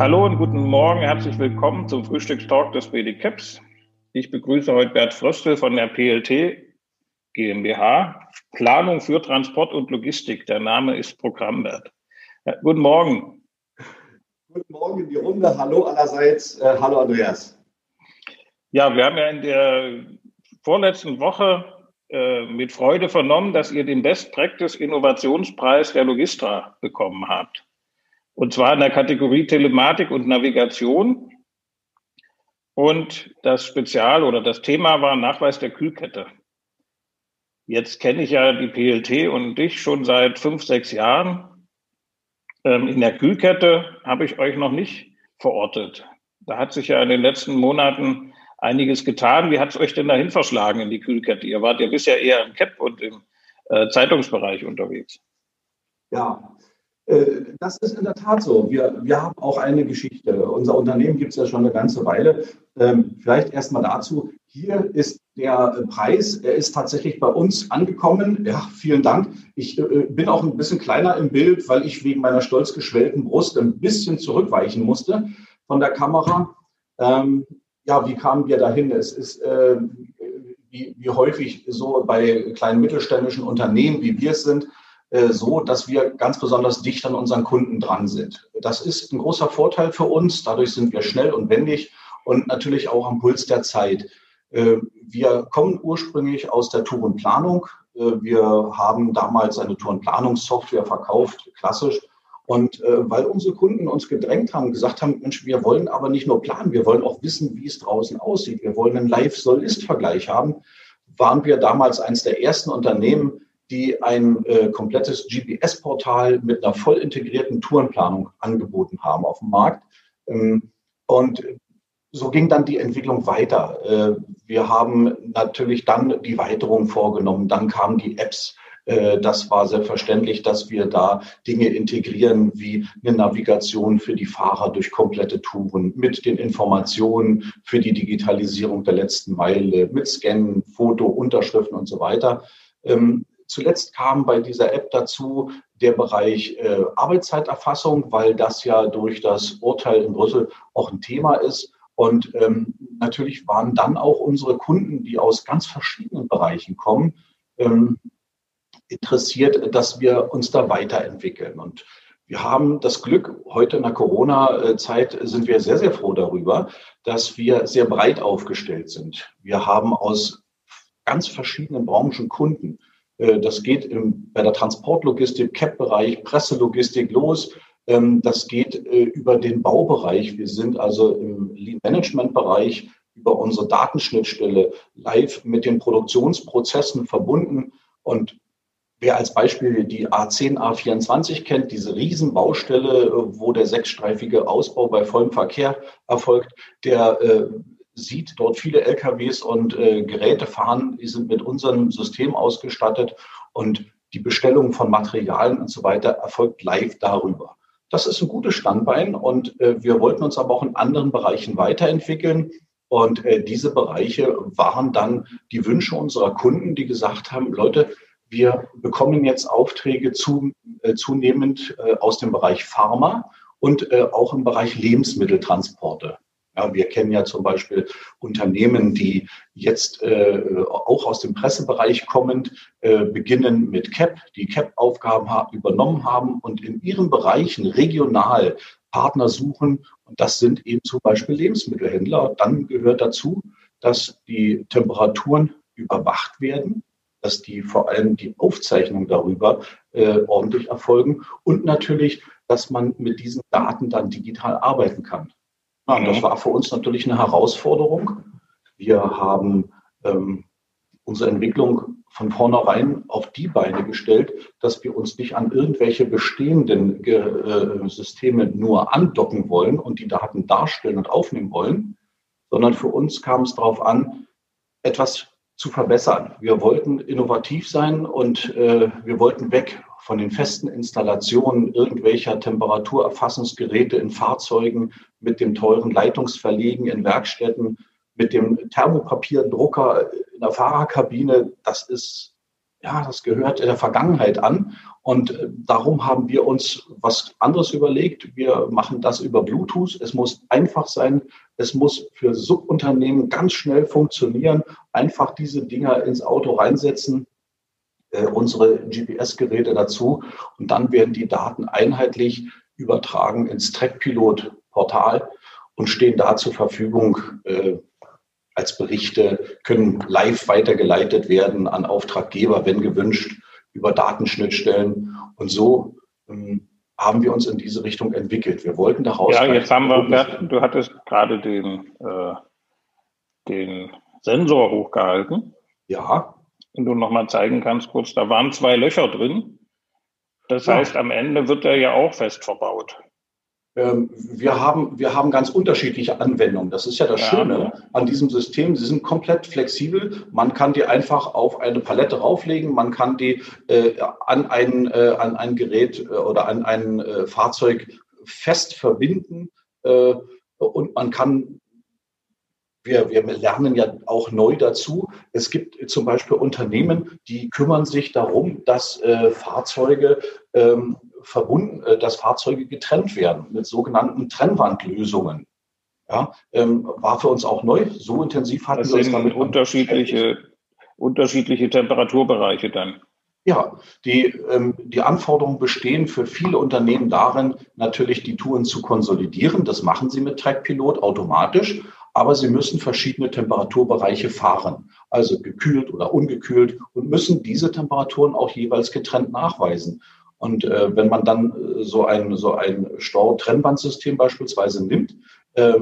Hallo und guten Morgen, herzlich willkommen zum Frühstückstalk des BDCAPS. Ich begrüße heute Bert Fröstel von der PLT GmbH. Planung für Transport und Logistik. Der Name ist Programmbert. Ja, guten Morgen. Guten Morgen in die Runde. Hallo allerseits. Äh, hallo Andreas. Ja, wir haben ja in der vorletzten Woche äh, mit Freude vernommen, dass ihr den Best Practice Innovationspreis der Logistra bekommen habt. Und zwar in der Kategorie Telematik und Navigation. Und das Spezial oder das Thema war Nachweis der Kühlkette. Jetzt kenne ich ja die PLT und dich schon seit fünf, sechs Jahren. Ähm, in der Kühlkette habe ich euch noch nicht verortet. Da hat sich ja in den letzten Monaten einiges getan. Wie hat es euch denn dahin verschlagen in die Kühlkette? Ihr wart ja bisher eher im CAP und im äh, Zeitungsbereich unterwegs. Ja, das ist in der Tat so. Wir, wir haben auch eine Geschichte. Unser Unternehmen gibt es ja schon eine ganze Weile. Ähm, vielleicht erst mal dazu. Hier ist der Preis, er ist tatsächlich bei uns angekommen. Ja, vielen Dank. Ich äh, bin auch ein bisschen kleiner im Bild, weil ich wegen meiner stolz geschwellten Brust ein bisschen zurückweichen musste von der Kamera. Ähm, ja, wie kamen wir dahin? Es ist äh, wie, häufig so bei kleinen mittelständischen Unternehmen, wie wir es sind, äh, so, dass wir ganz besonders dicht an unseren Kunden dran sind. Das ist ein großer Vorteil für uns. Dadurch sind wir schnell und wendig und natürlich auch am Puls der Zeit. Äh, wir kommen ursprünglich aus der Tourenplanung. Äh, wir haben damals eine Tourenplanungssoftware verkauft, klassisch. Und weil unsere Kunden uns gedrängt haben, gesagt haben, Mensch, wir wollen aber nicht nur planen, wir wollen auch wissen, wie es draußen aussieht. Wir wollen einen Live-Soll-Ist-Vergleich haben, waren wir damals eines der ersten Unternehmen, die ein äh, komplettes GPS-Portal mit einer voll integrierten Tourenplanung angeboten haben auf dem Markt. Ähm, und so ging dann die Entwicklung weiter. Äh, wir haben natürlich dann die Weiterung vorgenommen. Dann kamen die Apps. Äh, das war selbstverständlich, dass wir da Dinge integrieren wie eine Navigation für die Fahrer durch komplette Touren mit den Informationen für die Digitalisierung der letzten Meile, mit Scannen, Foto, Unterschriften und so weiter. Ähm, Zuletzt kam bei dieser App dazu der Bereich äh, Arbeitszeiterfassung, weil das ja durch das Urteil in Brüssel auch ein Thema ist. Und ähm, natürlich waren dann auch unsere Kunden, die aus ganz verschiedenen Bereichen kommen, ähm, interessiert, dass wir uns da weiterentwickeln. Und wir haben das Glück, heute in der Corona-Zeit sind wir sehr, sehr froh darüber, dass wir sehr breit aufgestellt sind. Wir haben aus ganz verschiedenen Branchen Kunden. Äh, das geht im, bei der Transportlogistik, CAP-Bereich, Presselogistik los. Ähm, das geht äh, über den Baubereich. Wir sind also im Lean-Management-Bereich über unsere Datenschnittstelle live mit den Produktionsprozessen verbunden. Und wer als Beispiel die A10, A24 kennt, diese Riesenbaustelle, wo der sechsstreifige Ausbau bei vollem Verkehr erfolgt, der äh, sieht dort viele LKWs und äh, Geräte fahren, die sind mit unserem System ausgestattet und die Bestellung von Materialien und so weiter erfolgt live darüber. Das ist ein gutes Standbein und äh, wir wollten uns aber auch in anderen Bereichen weiterentwickeln. Und äh, diese Bereiche waren dann die Wünsche unserer Kunden, die gesagt haben, Leute, wir bekommen jetzt Aufträge zu, äh, zunehmend äh, aus dem Bereich Pharma und äh, auch im Bereich Lebensmitteltransporte. Ja, wir kennen ja zum Beispiel Unternehmen, die jetzt äh, auch aus dem Pressebereich kommend äh, beginnen mit CAP, die CAP-Aufgaben ha übernommen haben und in ihren Bereichen regional Partner suchen. Und das sind eben zum Beispiel Lebensmittelhändler. Dann gehört dazu, dass die Temperaturen überwacht werden, dass die vor allem die Aufzeichnung darüber äh, ordentlich erfolgen und natürlich, dass man mit diesen Daten dann digital arbeiten kann. Und das war für uns natürlich eine Herausforderung. Wir haben ähm, unsere Entwicklung von vornherein auf die Beine gestellt, dass wir uns nicht an irgendwelche bestehenden äh, Systeme nur andocken wollen und die Daten darstellen und aufnehmen wollen, sondern für uns kam es darauf an, etwas zu verbessern. Wir wollten innovativ sein und äh, wir wollten weg von den festen Installationen irgendwelcher Temperaturerfassungsgeräte in Fahrzeugen mit dem teuren Leitungsverlegen in Werkstätten, mit dem Thermopapierdrucker in der Fahrerkabine, das ist ja, das gehört der Vergangenheit an. Und äh, darum haben wir uns was anderes überlegt. Wir machen das über Bluetooth. Es muss einfach sein. Es muss für Subunternehmen ganz schnell funktionieren. Einfach diese Dinger ins Auto reinsetzen, äh, unsere GPS-Geräte dazu. Und dann werden die Daten einheitlich übertragen ins Trackpilot-Portal und stehen da zur Verfügung äh, als Berichte, können live weitergeleitet werden an Auftraggeber, wenn gewünscht, über Datenschnittstellen. Und so ähm, haben wir uns in diese Richtung entwickelt. Wir wollten daraus. Ja, jetzt haben wir, du hattest gerade den, äh, den Sensor hochgehalten. Ja. Wenn du nochmal zeigen kannst, kurz, da waren zwei Löcher drin. Das ja. heißt, am Ende wird er ja auch fest verbaut. Ähm, wir haben, wir haben ganz unterschiedliche Anwendungen. Das ist ja das ja. Schöne an diesem System. Sie sind komplett flexibel. Man kann die einfach auf eine Palette rauflegen. Man kann die äh, an, ein, äh, an ein Gerät äh, oder an ein äh, Fahrzeug fest verbinden. Äh, und man kann wir, wir lernen ja auch neu dazu. Es gibt zum Beispiel Unternehmen, die kümmern sich darum, dass äh, Fahrzeuge ähm, verbunden, äh, dass Fahrzeuge getrennt werden mit sogenannten Trennwandlösungen. Ja, ähm, war für uns auch neu. So intensiv hatten das wir uns damit unterschiedliche, unterschiedliche Temperaturbereiche dann. Ja, die, ähm, die Anforderungen bestehen für viele Unternehmen darin, natürlich die Touren zu konsolidieren. Das machen sie mit Trackpilot automatisch aber sie müssen verschiedene Temperaturbereiche fahren, also gekühlt oder ungekühlt und müssen diese Temperaturen auch jeweils getrennt nachweisen. Und äh, wenn man dann äh, so ein, so ein Stau-Trennwandsystem beispielsweise nimmt, äh,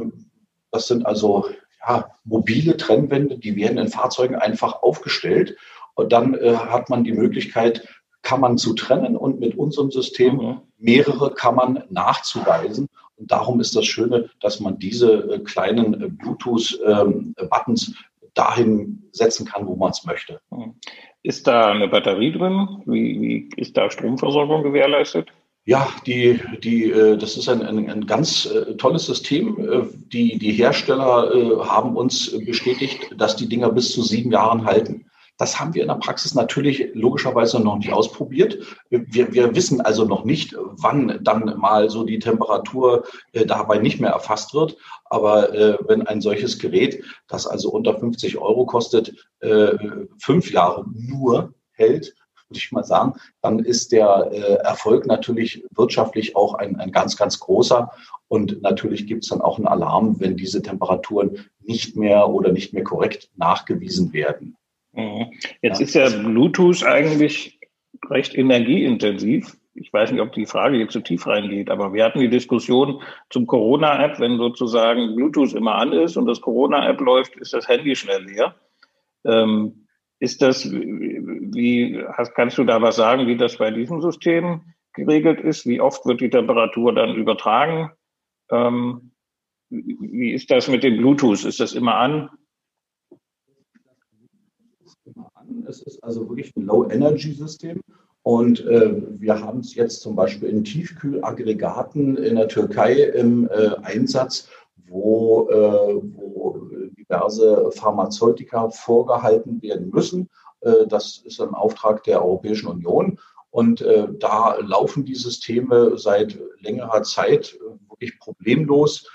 das sind also ja, mobile Trennwände, die werden in Fahrzeugen einfach aufgestellt. Und dann äh, hat man die Möglichkeit, Kammern zu trennen und mit unserem System mhm. mehrere Kammern nachzuweisen. Und darum ist das Schöne, dass man diese äh, kleinen äh, Bluetooth-Buttons ähm, dahin setzen kann, wo man es möchte. Mhm. Ist da eine Batterie drin? Wie, wie ist da Stromversorgung gewährleistet? Ja, die, die, äh, das ist ein, ein, ein ganz tolles System. Die, die Hersteller haben uns bestätigt, dass die Dinger bis zu sieben Jahren halten. Das haben wir in der Praxis natürlich logischerweise noch nicht ausprobiert. Wir, wir wissen also noch nicht, wann dann mal so die Temperatur äh, dabei nicht mehr erfasst wird. Aber äh, wenn ein solches Gerät, das also unter 50 Euro kostet, äh, fünf Jahre nur hält, würde ich mal sagen, dann ist der äh, Erfolg natürlich wirtschaftlich auch ein, ein ganz, ganz großer. Und natürlich gibt es dann auch einen Alarm, wenn diese Temperaturen nicht mehr oder nicht mehr korrekt nachgewiesen werden. Mhm. Jetzt ja. ist ja Bluetooth eigentlich recht energieintensiv. Ich weiß nicht, ob die Frage jetzt zu tief reingeht, aber wir hatten die Diskussion zum Corona-App, wenn sozusagen Bluetooth immer an ist und das Corona-App läuft, ist das Handy schnell leer. Ähm, ist das, wie, kannst du da was sagen, wie das bei diesem System geregelt ist? Wie oft wird die Temperatur dann übertragen? Ähm, wie ist das mit dem Bluetooth? Ist das immer an? Es ist also wirklich ein Low-Energy-System. Und äh, wir haben es jetzt zum Beispiel in Tiefkühlaggregaten in der Türkei im äh, Einsatz, wo, äh, wo diverse Pharmazeutika vorgehalten werden müssen. Äh, das ist ein Auftrag der Europäischen Union. Und äh, da laufen die Systeme seit längerer Zeit wirklich problemlos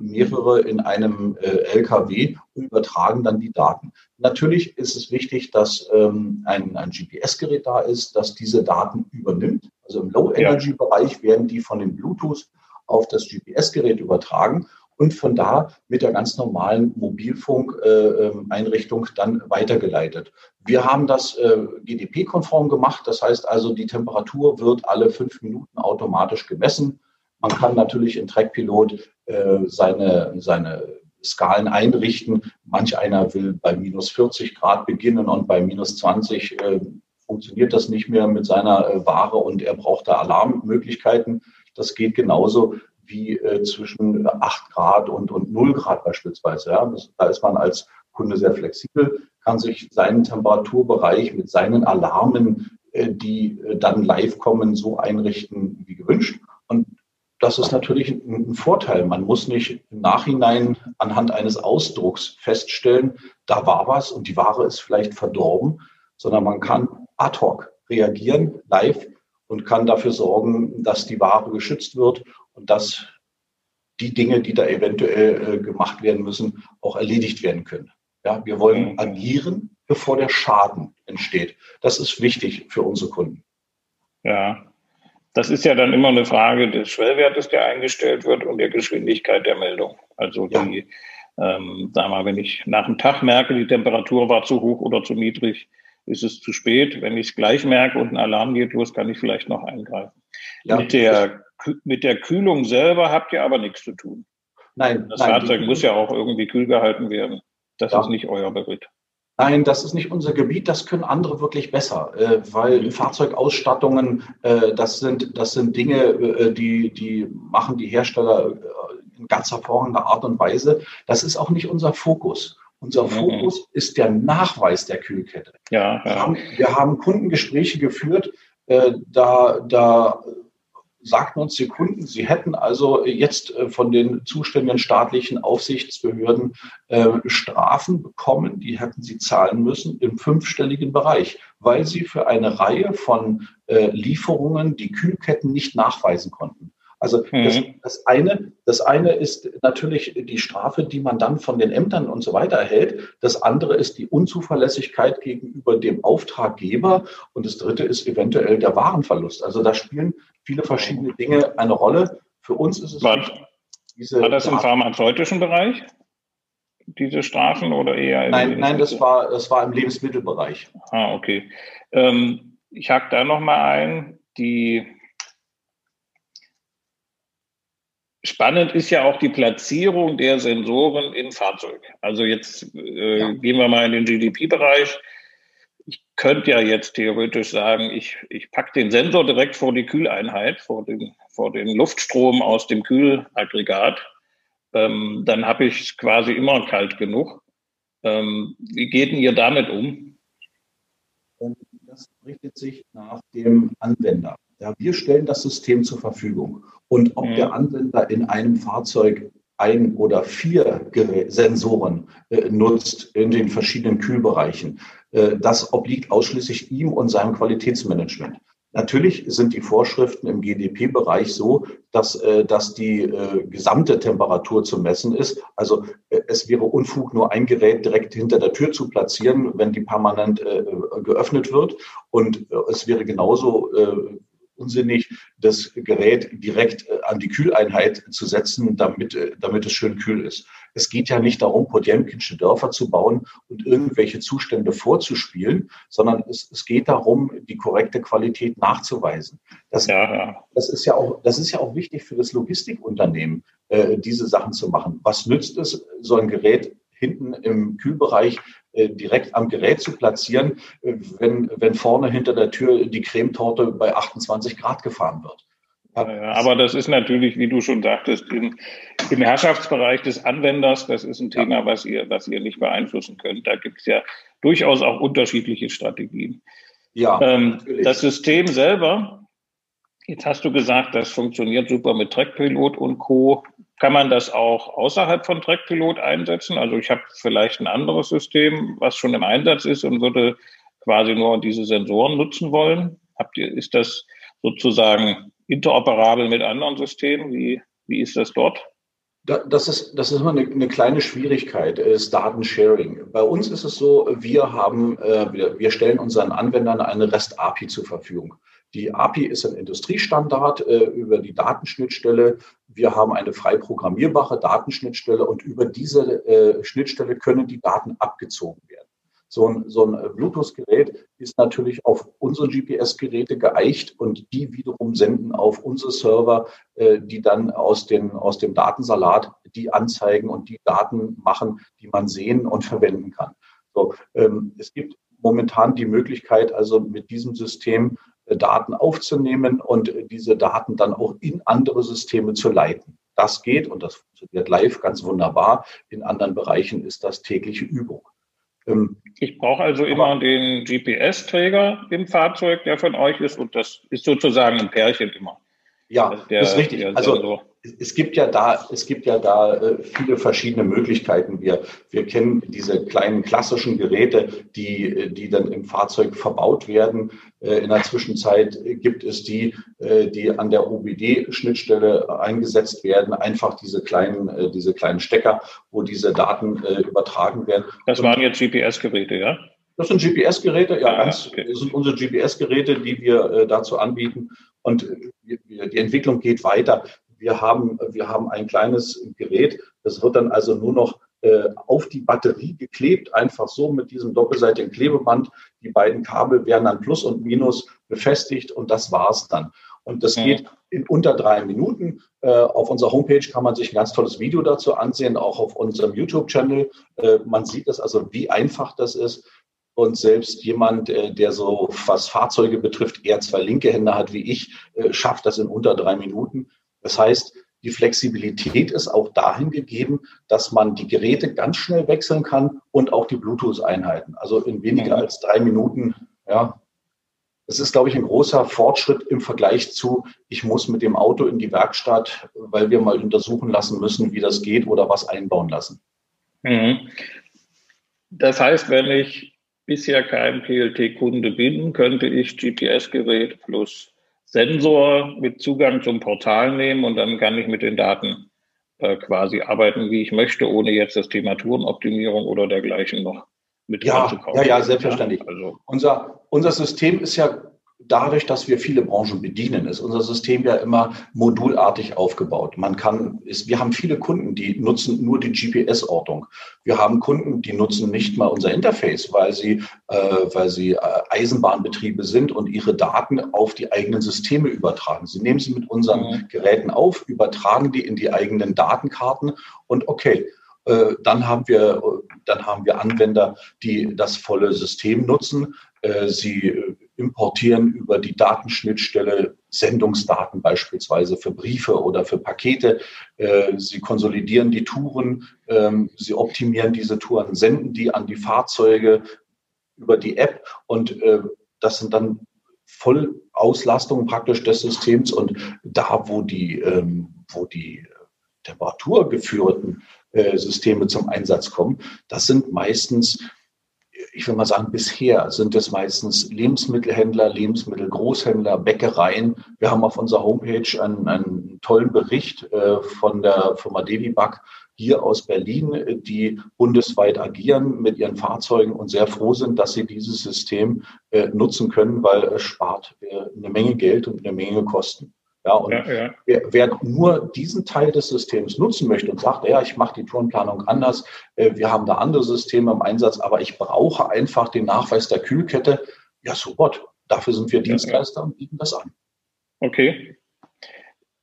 mehrere in einem äh, LKW und übertragen dann die Daten. Natürlich ist es wichtig, dass ähm, ein, ein GPS-Gerät da ist, das diese Daten übernimmt. Also im Low-Energy-Bereich werden die von dem Bluetooth auf das GPS-Gerät übertragen und von da mit der ganz normalen Mobilfunk-Einrichtung äh, dann weitergeleitet. Wir haben das äh, GDP-konform gemacht. Das heißt also, die Temperatur wird alle fünf Minuten automatisch gemessen. Man kann natürlich in Trackpilot äh, seine, seine Skalen einrichten. Manch einer will bei minus 40 Grad beginnen und bei minus 20 äh, funktioniert das nicht mehr mit seiner äh, Ware und er braucht da Alarmmöglichkeiten. Das geht genauso wie äh, zwischen 8 Grad und, und 0 Grad beispielsweise. Ja. Das, da ist man als Kunde sehr flexibel, kann sich seinen Temperaturbereich mit seinen Alarmen, äh, die äh, dann live kommen, so einrichten wie gewünscht. Und das ist natürlich ein Vorteil. Man muss nicht im Nachhinein anhand eines Ausdrucks feststellen, da war was und die Ware ist vielleicht verdorben, sondern man kann ad hoc reagieren, live und kann dafür sorgen, dass die Ware geschützt wird und dass die Dinge, die da eventuell äh, gemacht werden müssen, auch erledigt werden können. Ja, wir wollen mhm. agieren, bevor der Schaden entsteht. Das ist wichtig für unsere Kunden. Ja, das ist ja dann immer eine Frage des Schwellwertes, der eingestellt wird und der Geschwindigkeit der Meldung. Also ja. die, ähm, sag mal, wenn ich nach einem Tag merke, die Temperatur war zu hoch oder zu niedrig, ist es zu spät. Wenn ich es gleich merke und ein Alarm geht los, kann ich vielleicht noch eingreifen. Ja, mit, der, mit der Kühlung selber habt ihr aber nichts zu tun. Nein. Das nein, Fahrzeug muss ja auch irgendwie kühl gehalten werden. Das ja. ist nicht euer Bericht. Nein, das ist nicht unser Gebiet, das können andere wirklich besser, äh, weil mhm. Fahrzeugausstattungen, äh, das, sind, das sind Dinge, äh, die, die machen die Hersteller äh, in ganz hervorragender Art und Weise. Das ist auch nicht unser Fokus. Unser mhm. Fokus ist der Nachweis der Kühlkette. Ja, ja. Wir, haben, wir haben Kundengespräche geführt, äh, da, da sagten uns die Kunden, sie hätten also jetzt äh, von den zuständigen staatlichen Aufsichtsbehörden äh, Strafen bekommen, die hätten sie zahlen müssen im fünfstelligen Bereich, weil sie für eine Reihe von äh, Lieferungen die Kühlketten nicht nachweisen konnten. Also mhm. das, das, eine, das eine ist natürlich die Strafe, die man dann von den Ämtern und so weiter erhält. Das andere ist die Unzuverlässigkeit gegenüber dem Auftraggeber. Und das dritte ist eventuell der Warenverlust. Also da spielen viele verschiedene Dinge eine Rolle. Für uns ist es war, diese. War das im pharmazeutischen Bereich? Diese Strafen oder eher? Nein, nein, das war, das war im Lebensmittelbereich. Ah, okay. Ähm, ich hake da nochmal ein. Die Spannend ist ja auch die Platzierung der Sensoren in Fahrzeugen. Also jetzt äh, ja. gehen wir mal in den GDP-Bereich. Ich könnte ja jetzt theoretisch sagen, ich, ich packe den Sensor direkt vor die Kühleinheit, vor den, vor den Luftstrom aus dem Kühlaggregat. Ähm, dann habe ich es quasi immer kalt genug. Ähm, wie geht denn ihr damit um? Das richtet sich nach dem Anwender. Ja, wir stellen das System zur Verfügung. Und ob mhm. der Anwender in einem Fahrzeug ein oder vier Sensoren äh, nutzt in den verschiedenen Kühlbereichen, das obliegt ausschließlich ihm und seinem Qualitätsmanagement. Natürlich sind die Vorschriften im GDP-Bereich so, dass, äh, dass die äh, gesamte Temperatur zu messen ist. Also äh, es wäre Unfug, nur ein Gerät direkt hinter der Tür zu platzieren, wenn die permanent äh, geöffnet wird. Und äh, es wäre genauso äh, unsinnig, das Gerät direkt äh, an die Kühleinheit zu setzen, damit, äh, damit es schön kühl ist. Es geht ja nicht darum, Podjemkinsche Dörfer zu bauen und irgendwelche Zustände vorzuspielen, sondern es, es geht darum, die korrekte Qualität nachzuweisen. Das, ja, ja. das, ist, ja auch, das ist ja auch wichtig für das Logistikunternehmen, äh, diese Sachen zu machen. Was nützt es, so ein Gerät hinten im Kühlbereich äh, direkt am Gerät zu platzieren, äh, wenn, wenn vorne hinter der Tür die Cremetorte bei 28 Grad gefahren wird. Ja, aber das ist natürlich, wie du schon sagtest, im, im Herrschaftsbereich des Anwenders, das ist ein Thema, was ihr, was ihr nicht beeinflussen könnt. Da gibt es ja durchaus auch unterschiedliche Strategien. Ja, ähm, das System selber, jetzt hast du gesagt, das funktioniert super mit Trackpilot und Co. Kann man das auch außerhalb von Trackpilot einsetzen? Also ich habe vielleicht ein anderes System, was schon im Einsatz ist und würde quasi nur diese Sensoren nutzen wollen. Habt ihr, ist das sozusagen interoperabel mit anderen Systemen? Wie, wie ist das dort? Das ist, das ist immer eine, eine kleine Schwierigkeit, ist Datensharing. Bei uns ist es so, wir haben, äh, wir, stellen unseren Anwendern eine REST-API zur Verfügung. Die API ist ein Industriestandard äh, über die Datenschnittstelle. Wir haben eine frei programmierbare Datenschnittstelle und über diese äh, Schnittstelle können die Daten abgezogen. So ein, so ein Bluetooth-Gerät ist natürlich auf unsere GPS-Geräte geeicht und die wiederum senden auf unsere Server, äh, die dann aus, den, aus dem Datensalat die anzeigen und die Daten machen, die man sehen und verwenden kann. So, ähm, es gibt momentan die Möglichkeit, also mit diesem System Daten aufzunehmen und diese Daten dann auch in andere Systeme zu leiten. Das geht und das funktioniert live ganz wunderbar. In anderen Bereichen ist das tägliche Übung. Ähm, ich brauche also immer den GPS-Träger im Fahrzeug, der von euch ist, und das ist sozusagen ein Pärchen immer. Ja, der, ist richtig. Also es gibt ja da, es gibt ja da äh, viele verschiedene Möglichkeiten. Wir, wir kennen diese kleinen klassischen Geräte, die, äh, die dann im Fahrzeug verbaut werden. Äh, in der Zwischenzeit gibt es die, die an der OBD-Schnittstelle eingesetzt werden. Einfach diese kleinen, diese kleinen Stecker, wo diese Daten übertragen werden. Das waren jetzt GPS-Geräte, ja? Das sind GPS-Geräte, ja, ah, ganz, okay. das sind unsere GPS-Geräte, die wir dazu anbieten. Und die Entwicklung geht weiter wir haben, wir haben ein kleines Gerät, das wird dann also nur noch äh, auf die Batterie geklebt, einfach so mit diesem doppelseitigen Klebeband. Die beiden Kabel werden dann Plus und Minus befestigt und das war's dann. Und das geht in unter drei Minuten. Äh, auf unserer Homepage kann man sich ein ganz tolles Video dazu ansehen, auch auf unserem YouTube-Channel. Äh, man sieht das also, wie einfach das ist. Und selbst jemand, der so, was Fahrzeuge betrifft, eher zwei linke Hände hat wie ich, schafft das in unter drei Minuten. Das heißt, die Flexibilität ist auch dahin gegeben, dass man die Geräte ganz schnell wechseln kann und auch die Bluetooth-Einheiten. Also in weniger mhm. als drei Minuten, ja. Das ist, glaube ich, ein großer Fortschritt im Vergleich zu, ich muss mit dem Auto in die Werkstatt, weil wir mal untersuchen lassen müssen, wie das geht oder was einbauen lassen. Mhm. Das heißt, wenn ich bisher kein PLT-Kunde bin, könnte ich GPS-Gerät plus Sensor mit Zugang zum Portal nehmen und dann kann ich mit den Daten äh, quasi arbeiten, wie ich möchte, ohne jetzt das Thema Tourenoptimierung oder dergleichen noch mit ja, reinzukommen. Ja, ja, selbstverständlich. Ja, also. unser, unser System ist ja dadurch, dass wir viele Branchen bedienen, ist unser System ja immer modulartig aufgebaut. Man kann, ist, wir haben viele Kunden, die nutzen nur die GPS-Ortung. Wir haben Kunden, die nutzen nicht mal unser Interface, weil sie, äh, weil sie äh, Eisenbahnbetriebe sind und ihre Daten auf die eigenen Systeme übertragen. Sie nehmen sie mit unseren mhm. Geräten auf, übertragen die in die eigenen Datenkarten und okay, äh, dann haben wir, dann haben wir Anwender, die das volle System nutzen. Äh, sie importieren über die Datenschnittstelle Sendungsdaten beispielsweise für Briefe oder für Pakete. Äh, sie konsolidieren die Touren, ähm, sie optimieren diese Touren, senden die an die Fahrzeuge über die App und äh, das sind dann Vollauslastungen praktisch des Systems und da, wo die, ähm, wo die temperaturgeführten äh, Systeme zum Einsatz kommen, das sind meistens ich will mal sagen, bisher sind es meistens Lebensmittelhändler, Lebensmittelgroßhändler, Bäckereien. Wir haben auf unserer Homepage einen, einen tollen Bericht äh, von der Firma Deviback hier aus Berlin, die bundesweit agieren mit ihren Fahrzeugen und sehr froh sind, dass sie dieses System äh, nutzen können, weil es spart äh, eine Menge Geld und eine Menge Kosten. Ja, und ja, ja. Wer, wer, nur diesen Teil des Systems nutzen möchte und sagt, ja, ich mache die Tourenplanung anders, äh, wir haben da andere Systeme im Einsatz, aber ich brauche einfach den Nachweis der Kühlkette, ja, so what? Dafür sind wir Dienstleister ja, und bieten das an. Okay.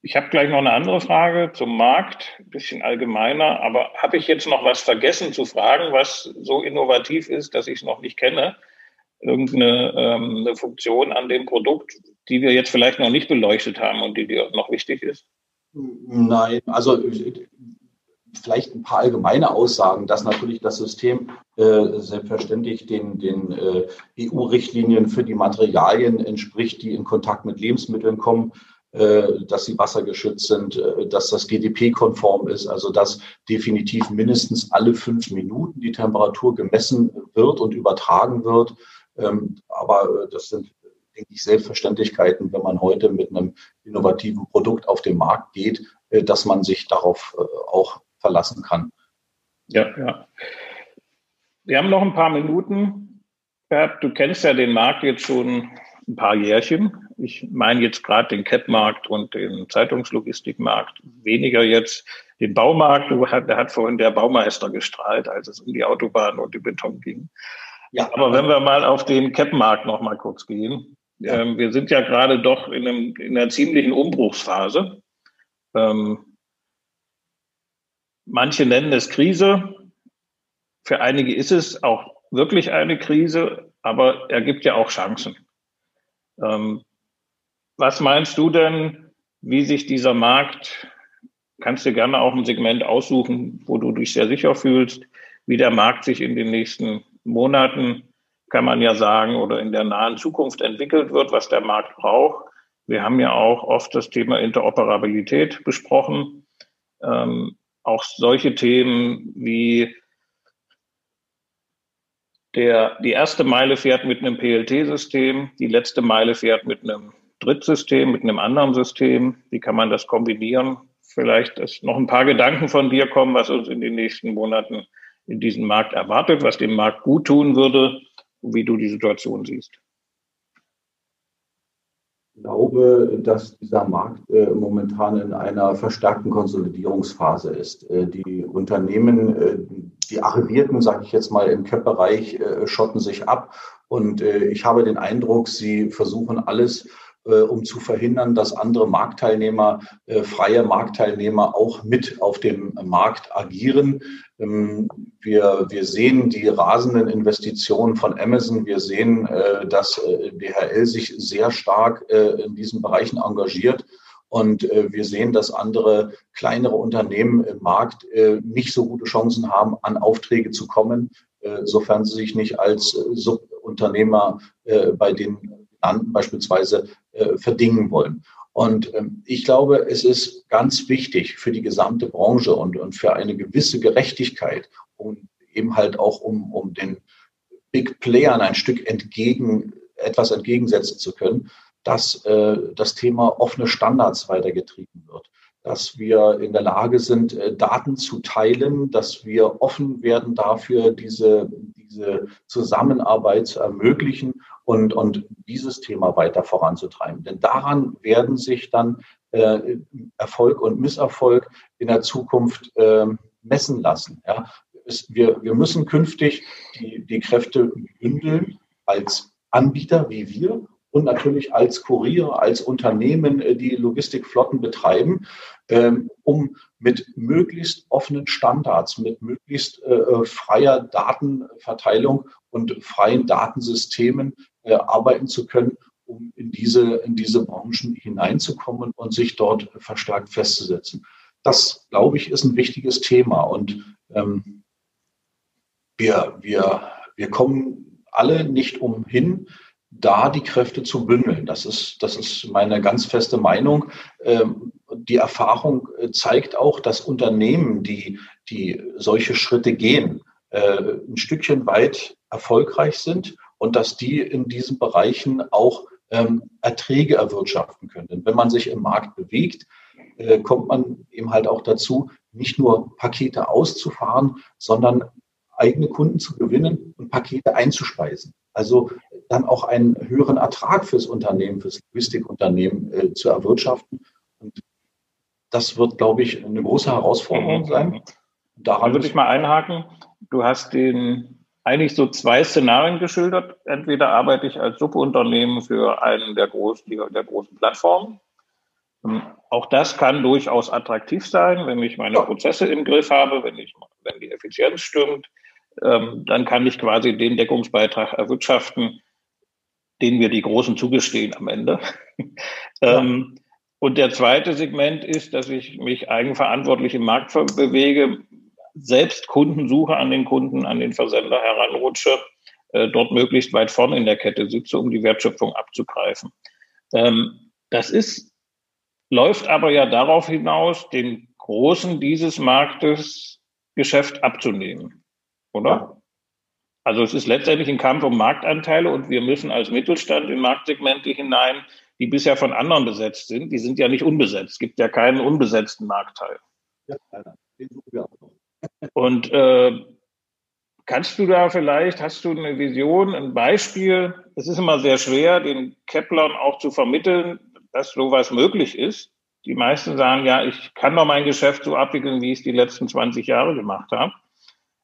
Ich habe gleich noch eine andere Frage zum Markt, ein bisschen allgemeiner, aber habe ich jetzt noch was vergessen zu fragen, was so innovativ ist, dass ich es noch nicht kenne? Irgendeine ähm, eine Funktion an dem Produkt, die wir jetzt vielleicht noch nicht beleuchtet haben und die dir noch wichtig ist? Nein, also vielleicht ein paar allgemeine Aussagen, dass natürlich das System äh, selbstverständlich den, den äh, EU-Richtlinien für die Materialien entspricht, die in Kontakt mit Lebensmitteln kommen, äh, dass sie wassergeschützt sind, äh, dass das GDP-konform ist, also dass definitiv mindestens alle fünf Minuten die Temperatur gemessen wird und übertragen wird. Ähm, aber äh, das sind denke ich, Selbstverständlichkeiten, wenn man heute mit einem innovativen Produkt auf den Markt geht, äh, dass man sich darauf äh, auch verlassen kann. Ja, ja. Wir haben noch ein paar Minuten. Bert, du kennst ja den Markt jetzt schon ein paar Jährchen. Ich meine jetzt gerade den CAP-Markt und den Zeitungslogistikmarkt, weniger jetzt den Baumarkt. Da hat vorhin der Baumeister gestrahlt, als es um die Autobahn und den Beton ging. Ja, aber wenn wir mal auf den CAP-Markt noch mal kurz gehen, ja. Ähm, wir sind ja gerade doch in, einem, in einer ziemlichen Umbruchsphase. Ähm, manche nennen es Krise. Für einige ist es auch wirklich eine Krise, aber er gibt ja auch Chancen. Ähm, was meinst du denn, wie sich dieser Markt, kannst du gerne auch ein Segment aussuchen, wo du dich sehr sicher fühlst, wie der Markt sich in den nächsten Monaten kann man ja sagen, oder in der nahen Zukunft entwickelt wird, was der Markt braucht. Wir haben ja auch oft das Thema Interoperabilität besprochen. Ähm, auch solche Themen wie der, die erste Meile fährt mit einem PLT-System, die letzte Meile fährt mit einem Drittsystem, mit einem anderen System. Wie kann man das kombinieren? Vielleicht, dass noch ein paar Gedanken von dir kommen, was uns in den nächsten Monaten in diesem Markt erwartet, was dem Markt gut tun würde, wie du die Situation siehst. Ich glaube, dass dieser Markt äh, momentan in einer verstärkten Konsolidierungsphase ist. Äh, die Unternehmen, äh, die Arrivierten, sage ich jetzt mal, im CAP-Bereich äh, schotten sich ab. Und äh, ich habe den Eindruck, sie versuchen alles um zu verhindern, dass andere Marktteilnehmer, äh, freie Marktteilnehmer auch mit auf dem Markt agieren. Ähm, wir, wir sehen die rasenden Investitionen von Amazon. Wir sehen, äh, dass DHL sich sehr stark in diesen Bereichen engagiert. Und wir sehen, dass andere kleinere Unternehmen im Markt nicht so gute Chancen haben, an Aufträge zu kommen, sofern sie sich nicht als Subunternehmer bei den Landen beispielsweise äh, verdingen wollen. Und ähm, ich glaube, es ist ganz wichtig für die gesamte Branche und, und für eine gewisse Gerechtigkeit und eben halt auch um, um den Big Playern ein Stück entgegen, etwas entgegensetzen zu können, dass äh, das Thema offene Standards weitergetrieben wird dass wir in der Lage sind, äh, Daten zu teilen, dass wir offen werden dafür, diese, diese Zusammenarbeit zu ermöglichen und, und dieses Thema weiter voranzutreiben. Denn daran werden sich dann äh, Erfolg und Misserfolg in der Zukunft äh, messen lassen. Ja. Es, wir, wir müssen künftig die, die Kräfte bündeln als Anbieter wie wir und natürlich als Kurier, als Unternehmen, äh, die Logistikflotten betreiben, ähm, um mit möglichst offenen Standards, mit möglichst äh, äh, freier Datenverteilung und freien Datensystemen arbeiten zu können, um in diese, in diese Branchen hineinzukommen und sich dort verstärkt festzusetzen. Das, glaube ich, ist ein wichtiges Thema. Und ähm, wir, wir, wir kommen alle nicht umhin, da die Kräfte zu bündeln. Das ist, das ist meine ganz feste Meinung. Ähm, die Erfahrung äh, zeigt auch, dass Unternehmen, die, die solche Schritte gehen, äh, ein Stückchen weit erfolgreich sind und dass die in diesen Bereichen auch ähm, Erträge erwirtschaften können. Denn wenn man sich im Markt bewegt, äh, kommt man eben halt auch dazu, nicht nur Pakete auszufahren, sondern eigene Kunden zu gewinnen und Pakete einzuspeisen. Also dann auch einen höheren Ertrag fürs Unternehmen, fürs Logistikunternehmen äh, zu erwirtschaften. Und das wird, glaube ich, eine große Herausforderung mhm. sein. Daran würde ich mal einhaken. Du hast den eigentlich so zwei Szenarien geschildert. Entweder arbeite ich als Subunternehmen für einen der großen, der großen Plattformen. Ähm, auch das kann durchaus attraktiv sein, wenn ich meine Prozesse im Griff habe, wenn, ich, wenn die Effizienz stimmt, ähm, dann kann ich quasi den Deckungsbeitrag erwirtschaften, den mir die Großen zugestehen am Ende. Ja. ähm, und der zweite Segment ist, dass ich mich eigenverantwortlich im Markt bewege, selbst Kunden suche, an den Kunden, an den Versender heranrutsche, äh, dort möglichst weit vorne in der Kette sitze, um die Wertschöpfung abzugreifen. Ähm, das ist, läuft aber ja darauf hinaus, den Großen dieses Marktes Geschäft abzunehmen oder? Also es ist letztendlich ein Kampf um Marktanteile und wir müssen als Mittelstand in Marktsegmente hinein, die bisher von anderen besetzt sind. Die sind ja nicht unbesetzt. Es gibt ja keinen unbesetzten Marktteil. Ja, den suchen wir auch. Und äh, kannst du da vielleicht, hast du eine Vision, ein Beispiel? Es ist immer sehr schwer, den Keplern auch zu vermitteln, dass sowas möglich ist. Die meisten sagen, ja, ich kann doch mein Geschäft so abwickeln, wie ich es die letzten 20 Jahre gemacht habe.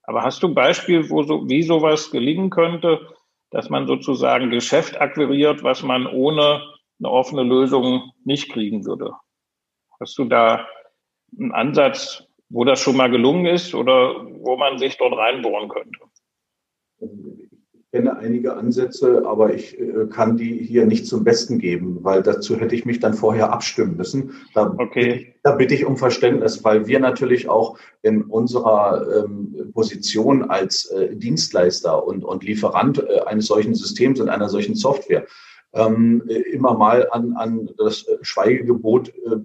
Aber hast du ein Beispiel, wo so, wie sowas gelingen könnte, dass man sozusagen Geschäft akquiriert, was man ohne eine offene Lösung nicht kriegen würde? Hast du da einen Ansatz, wo das schon mal gelungen ist oder wo man sich dort reinbohren könnte? kenne einige Ansätze, aber ich äh, kann die hier nicht zum Besten geben, weil dazu hätte ich mich dann vorher abstimmen müssen. Da, okay. da bitte ich um Verständnis, weil wir natürlich auch in unserer ähm, Position als äh, Dienstleister und, und Lieferant äh, eines solchen Systems und einer solchen Software ähm, immer mal an, an das Schweigegebot äh,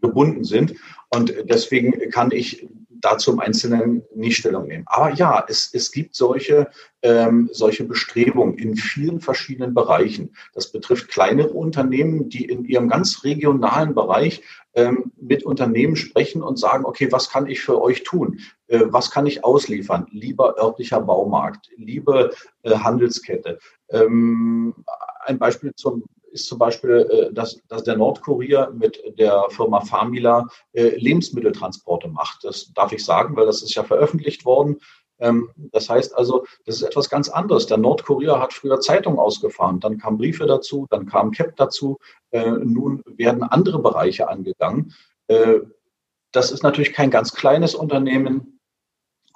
gebunden sind. Und deswegen kann ich dazu im Einzelnen nicht Stellung nehmen. Aber ja, es, es gibt solche, ähm, solche Bestrebungen in vielen verschiedenen Bereichen. Das betrifft kleinere Unternehmen, die in ihrem ganz regionalen Bereich ähm, mit Unternehmen sprechen und sagen, okay, was kann ich für euch tun? Äh, was kann ich ausliefern? Lieber örtlicher Baumarkt, liebe äh, Handelskette. Ähm, ein Beispiel zum ist zum Beispiel, äh, dass, dass der Nordkurier mit der Firma Famila äh, Lebensmitteltransporte macht. Das darf ich sagen, weil das ist ja veröffentlicht worden. Ähm, das heißt also, das ist etwas ganz anderes. Der Nordkurier hat früher Zeitungen ausgefahren, dann kamen Briefe dazu, dann kam CAP dazu. Äh, nun werden andere Bereiche angegangen. Das ist natürlich kein ganz kleines Unternehmen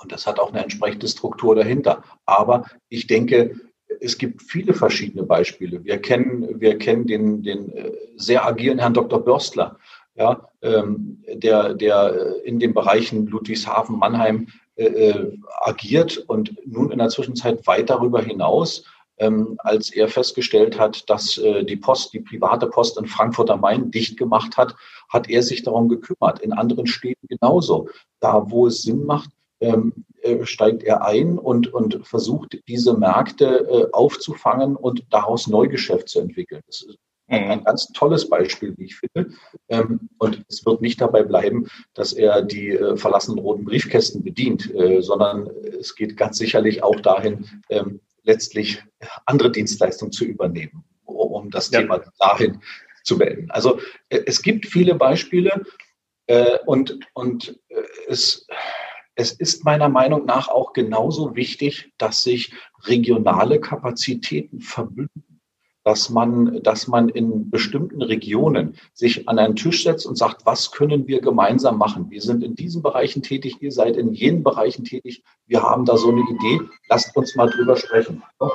und das hat auch eine entsprechende Struktur dahinter. Aber ich denke, es gibt viele verschiedene Beispiele. Wir kennen, wir kennen den, den äh, sehr agilen Herrn Dr. Börstler, ja, ähm, der, der in den Bereichen Ludwigshafen, Mannheim äh, äh, agiert und nun in der Zwischenzeit weit darüber hinaus, ähm, als er festgestellt hat, dass äh, die Post, die private Post in Frankfurt am Main dicht gemacht hat, hat er sich darum gekümmert. In anderen Städten genauso. Da, wo es Sinn macht, äh, steigt er ein und, und versucht, diese Märkte äh, aufzufangen und daraus Neugeschäft zu entwickeln. Das ist ein mhm. ganz tolles Beispiel, wie ich finde. Ähm, und es wird nicht dabei bleiben, dass er die äh, verlassenen roten Briefkästen bedient, sondern es geht ganz sicherlich auch dahin, ähm, letztlich andere Dienstleistungen zu übernehmen, um das ja. Thema dahin zu beenden. Also es gibt viele Beispiele und, und es es ist meiner Meinung nach auch genauso wichtig, dass sich regionale Kapazitäten verbünden, dass man, dass man in bestimmten Regionen sich an einen Tisch setzt und sagt, was können wir gemeinsam machen? Wir sind in diesen Bereichen tätig, ihr seid in jenen Bereichen tätig, wir haben da so eine Idee, lasst uns mal drüber sprechen. Oh.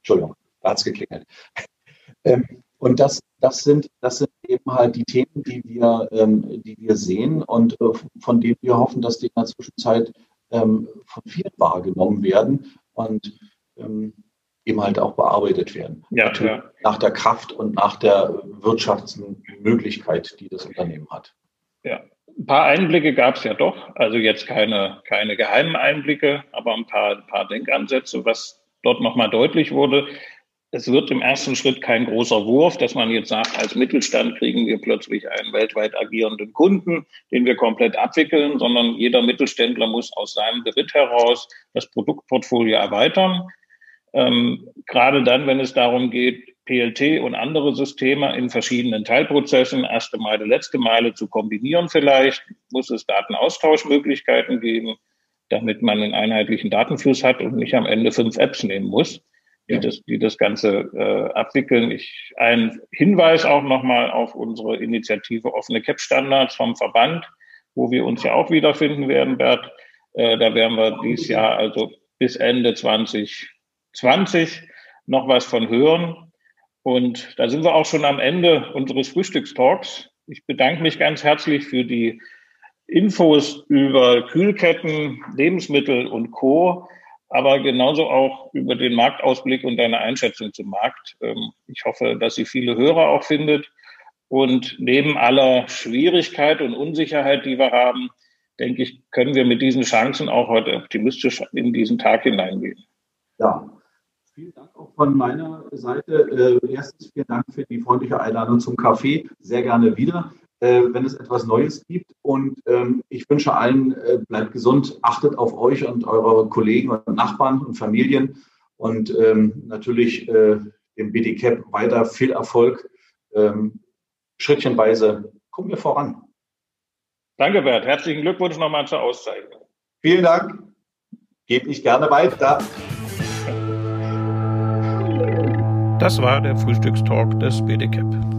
Entschuldigung, da hat es geklingelt. Ähm, und das, das, sind, das sind eben halt die Themen, die wir, ähm, die wir sehen und äh, von denen wir hoffen, dass die in der Zwischenzeit ähm, von vielen wahrgenommen werden und ähm, eben halt auch bearbeitet werden. Ja, ja. Nach der Kraft und nach der Wirtschaftsmöglichkeit, die das Unternehmen hat. Ja, ein paar Einblicke gab es ja doch. Also jetzt keine, keine geheimen Einblicke, aber ein paar, ein paar Denkansätze, was dort nochmal deutlich wurde es wird im ersten Schritt kein großer Wurf, dass man jetzt sagt, als Mittelstand kriegen wir plötzlich einen weltweit agierenden Kunden, den wir komplett abwickeln, sondern jeder Mittelständler muss aus seinem Beritt heraus das Produktportfolio erweitern. Ähm, gerade dann, wenn es darum geht, PLT und andere Systeme in verschiedenen Teilprozessen, erste Meile, letzte Meile zu kombinieren vielleicht, muss es Datenaustauschmöglichkeiten geben, damit man einen einheitlichen Datenfluss hat und nicht am Ende fünf Apps nehmen muss die, das, die das Ganze äh, abwickeln. Ich, ein Hinweis auch nochmal auf unsere Initiative offene CAP-Standards vom Verband, wo wir uns ja auch wiederfinden werden, Bert. Äh, da werden wir dieses Jahr, also bis Ende 2020, noch was von hören. Und da sind wir auch schon am Ende unseres Frühstückstalks. Ich bedanke mich ganz herzlich für die Infos über Kühlketten, Lebensmittel und Co aber genauso auch über den Marktausblick und deine Einschätzung zum Markt. Ähm, ich hoffe, dass sie viele Hörer auch findet. Und neben aller Schwierigkeit und Unsicherheit, die wir haben, denke ich, können wir mit diesen Chancen auch heute optimistisch in diesen Tag hineingehen. Ja, vielen Dank auch von meiner Seite. Äh, erstens vielen Dank für die freundliche Einladung zum Kaffee. Sehr gerne wieder äh, wenn es etwas Neues gibt. Und ähm, ich wünsche allen, äh, bleibt gesund, achtet auf euch und eure Kollegen und Nachbarn und Familien und ähm, natürlich äh, dem BDCAP weiter viel Erfolg. Ähm, schrittchenweise kommen wir voran. Danke, Bert. Herzlichen Glückwunsch nochmal zur Auszeichnung. Vielen Dank. Gebt nicht gerne weiter. Das war der Frühstückstalk des BDCAP.